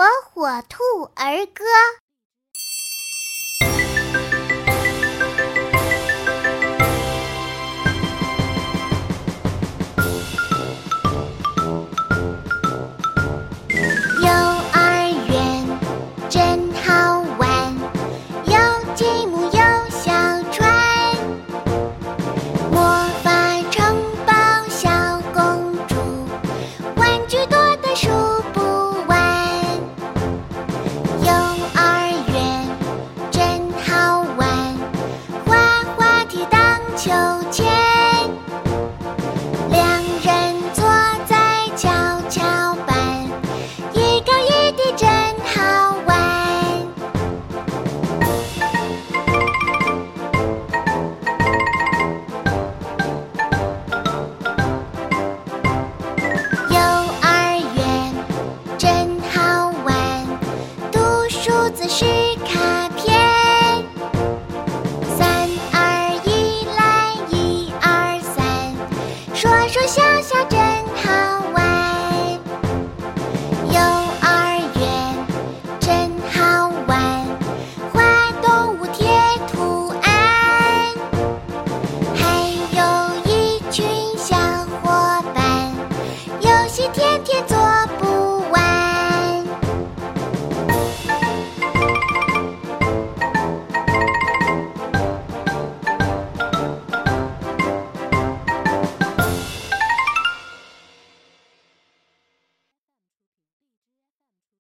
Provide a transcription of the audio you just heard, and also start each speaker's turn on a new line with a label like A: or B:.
A: 火火兔儿歌。秋千，两人坐在跷跷板，一高一低真好玩。幼儿园真好玩，读数字是卡片，说说笑笑真